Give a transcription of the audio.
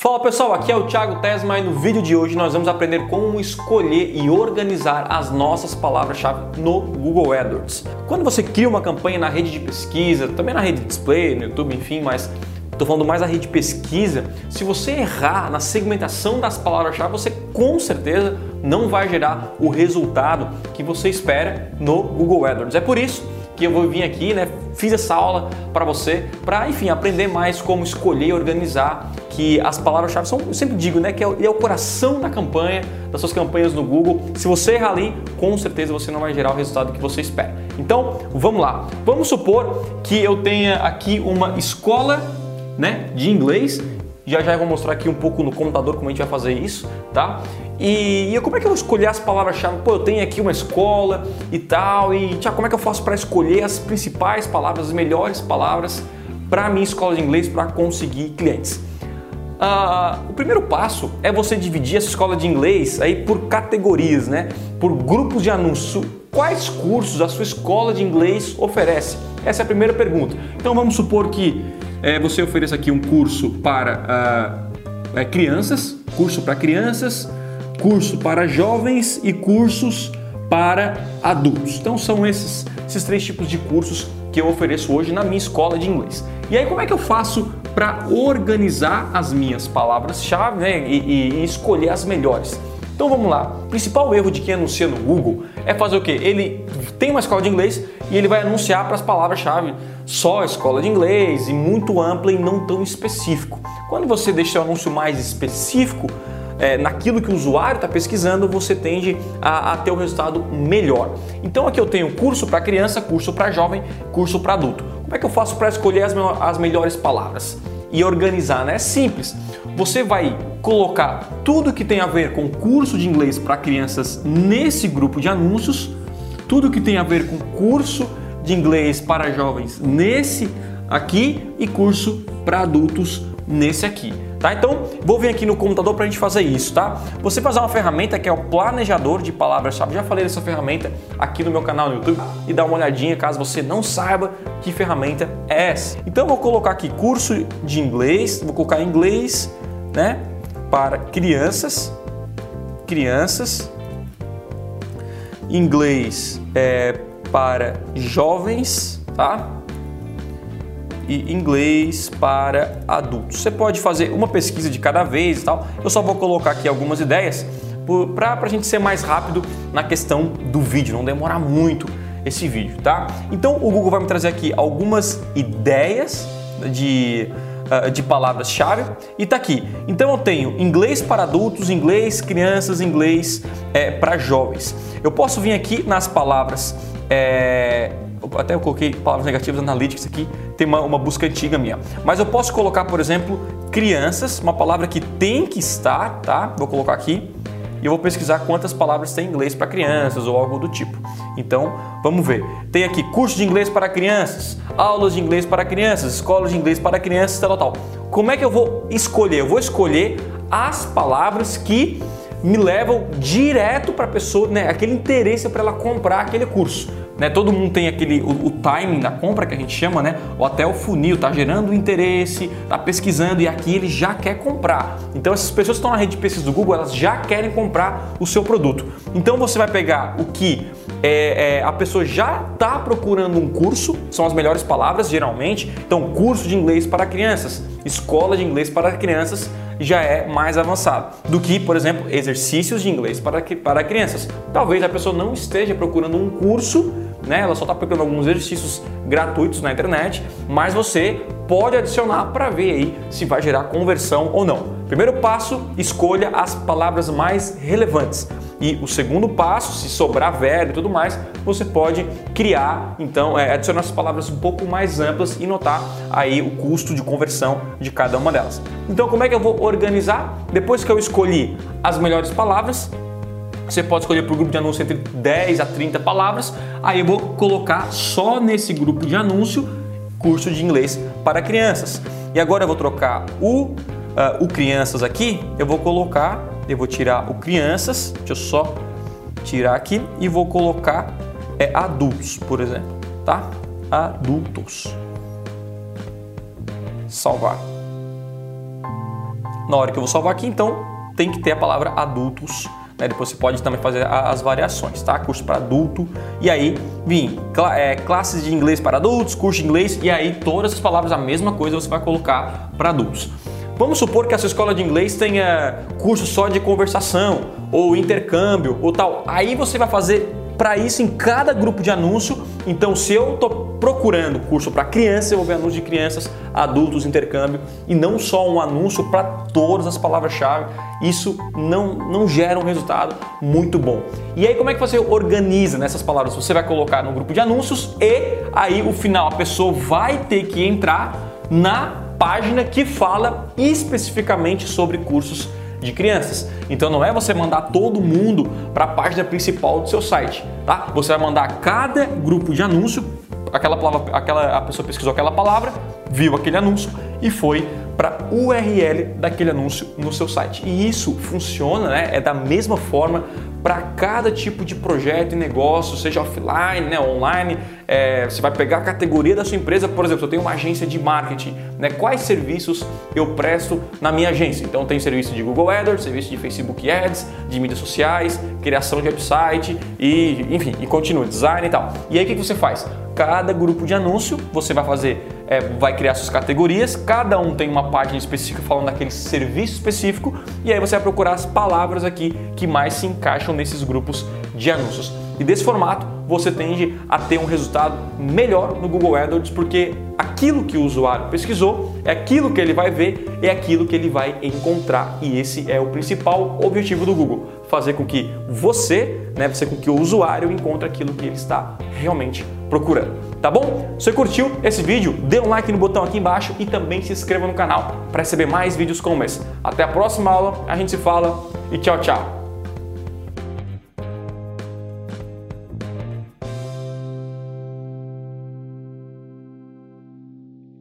Fala pessoal, aqui é o Thiago Tesma e no vídeo de hoje nós vamos aprender como escolher e organizar as nossas palavras-chave no Google AdWords. Quando você cria uma campanha na rede de pesquisa, também na rede de display, no YouTube, enfim, mas estou falando mais da rede de pesquisa, se você errar na segmentação das palavras-chave, você com certeza não vai gerar o resultado que você espera no Google AdWords. É por isso que eu vou vir aqui, né? Fiz essa aula para você, para enfim aprender mais como escolher e organizar. Que as palavras-chave são, eu sempre digo, né? Que é, é o coração da campanha, das suas campanhas no Google. Se você errar ali, com certeza você não vai gerar o resultado que você espera. Então, vamos lá. Vamos supor que eu tenha aqui uma escola, né? De inglês já já eu vou mostrar aqui um pouco no computador como a gente vai fazer isso, tá? E, e como é que eu vou escolher as palavras-chave? Pô, eu tenho aqui uma escola e tal, e tchau, como é que eu faço para escolher as principais palavras, as melhores palavras para minha escola de inglês para conseguir clientes? Uh, o primeiro passo é você dividir essa escola de inglês aí por categorias, né? Por grupos de anúncio. Quais cursos a sua escola de inglês oferece? Essa é a primeira pergunta. Então vamos supor que é, você ofereça aqui um curso para uh, é, crianças, curso para crianças, curso para jovens e cursos para adultos. Então são esses, esses três tipos de cursos que eu ofereço hoje na minha escola de inglês. E aí como é que eu faço para organizar as minhas palavras-chave né, e, e escolher as melhores? Então vamos lá. O principal erro de quem anuncia no Google é fazer o quê? Ele tem uma escola de inglês e ele vai anunciar para as palavras-chave só escola de inglês e muito ampla e não tão específico. Quando você deixa o anúncio mais específico, é, naquilo que o usuário está pesquisando, você tende a, a, ter um resultado melhor. Então aqui eu tenho curso para criança, curso para jovem, curso para adulto. Como é que eu faço para escolher as, as melhores palavras? E organizar, né? É simples. Você vai colocar tudo que tem a ver com curso de inglês para crianças nesse grupo de anúncios, tudo que tem a ver com curso de inglês para jovens nesse aqui e curso para adultos nesse aqui. Tá? Então, vou vir aqui no computador para a gente fazer isso, tá? Você fazer uma ferramenta que é o planejador de palavras-chave. Já falei dessa ferramenta aqui no meu canal no YouTube e dá uma olhadinha caso você não saiba que ferramenta é essa. Então, vou colocar aqui curso de inglês, vou colocar inglês, né? para crianças, crianças, inglês é para jovens, tá? E inglês para adultos. Você pode fazer uma pesquisa de cada vez e tal. Eu só vou colocar aqui algumas ideias para a gente ser mais rápido na questão do vídeo, não demorar muito esse vídeo, tá? Então o Google vai me trazer aqui algumas ideias de uh, de palavras-chave e tá aqui. Então eu tenho inglês para adultos, inglês crianças, inglês é, para jovens. Eu posso vir aqui nas palavras. É, até eu coloquei palavras negativas analytics aqui, tem uma, uma, busca antiga minha. Mas eu posso colocar, por exemplo, crianças, uma palavra que tem que estar, tá? Vou colocar aqui e eu vou pesquisar quantas palavras tem em inglês para crianças ou algo do tipo. Então, vamos ver. Tem aqui curso de inglês para crianças, aulas de inglês para crianças, escolas de inglês para crianças, tal, tal. Como é que eu vou escolher? Eu vou escolher as palavras que me levam direto para a pessoa, né, aquele interesse para ela comprar aquele curso. Né, todo mundo tem aquele o, o, timing da compra que a gente chama, né? Ou até o funil, tá gerando interesse, tá pesquisando e aqui ele já quer comprar. Então essas pessoas que estão na rede de pesquisa do Google, elas já querem comprar o seu produto. Então você vai pegar o que é, é, a pessoa já está procurando um curso, são as melhores palavras geralmente. Então curso de inglês para crianças, escola de inglês para crianças já é mais avançado do que, por exemplo, exercícios de inglês para, para crianças. Talvez a pessoa não esteja procurando um curso, né? ela só está procurando alguns exercícios gratuitos na internet, mas você pode adicionar para ver aí se vai gerar conversão ou não. Primeiro passo, escolha as palavras mais relevantes. E o segundo passo, se sobrar velho e tudo mais, você pode criar, então, é, adicionar as palavras um pouco mais amplas e notar aí o custo de conversão de cada uma delas. Então, como é que eu vou organizar? Depois que eu escolhi as melhores palavras, você pode escolher o grupo de anúncio entre 10 a 30 palavras. Aí eu vou colocar só nesse grupo de anúncio curso de inglês para crianças. E agora eu vou trocar o, uh, o crianças aqui, eu vou colocar eu vou tirar o crianças, deixa eu só tirar aqui e vou colocar é, adultos, por exemplo, tá? Adultos. Salvar. na hora que eu vou salvar aqui, então tem que ter a palavra adultos. Né? Depois você pode também fazer as variações, tá? Curso para adulto e aí vim é, classes de inglês para adultos, curso de inglês e aí todas as palavras a mesma coisa você vai colocar para adultos. Vamos supor que a sua escola de inglês tenha curso só de conversação ou intercâmbio ou tal. Aí você vai fazer para isso em cada grupo de anúncio. Então, se eu estou procurando curso para crianças, eu vou ver anúncio de crianças, adultos, intercâmbio e não só um anúncio para todas as palavras-chave. Isso não, não gera um resultado muito bom. E aí, como é que você organiza nessas palavras? Você vai colocar no grupo de anúncios e aí, o final, a pessoa vai ter que entrar na página que fala especificamente sobre cursos de crianças. Então não é você mandar todo mundo para a página principal do seu site, tá? Você vai mandar cada grupo de anúncio, aquela palavra, aquela a pessoa pesquisou aquela palavra, viu aquele anúncio e foi para URL daquele anúncio no seu site. E isso funciona, né? É da mesma forma para cada tipo de projeto e negócio, seja offline, né, online. É, você vai pegar a categoria da sua empresa, por exemplo, eu tenho uma agência de marketing, né? Quais serviços eu presto na minha agência? Então tem serviço de Google AdWords, serviço de Facebook Ads, de mídias sociais, criação de website e, enfim, e continua design e tal. E aí o que você faz? Cada grupo de anúncio você vai fazer, é, vai criar suas categorias, cada um tem uma página específica falando daquele serviço específico e aí você vai procurar as palavras aqui que mais se encaixam nesses grupos de anúncios. E desse formato você tende a ter um resultado melhor no Google AdWords porque aquilo que o usuário pesquisou é aquilo que ele vai ver, é aquilo que ele vai encontrar. E esse é o principal objetivo do Google fazer com que você, né, fazer com que o usuário encontre aquilo que ele está realmente procurando. Tá bom? Se você curtiu esse vídeo, dê um like no botão aqui embaixo e também se inscreva no canal para receber mais vídeos como esse. Até a próxima aula, a gente se fala e tchau, tchau.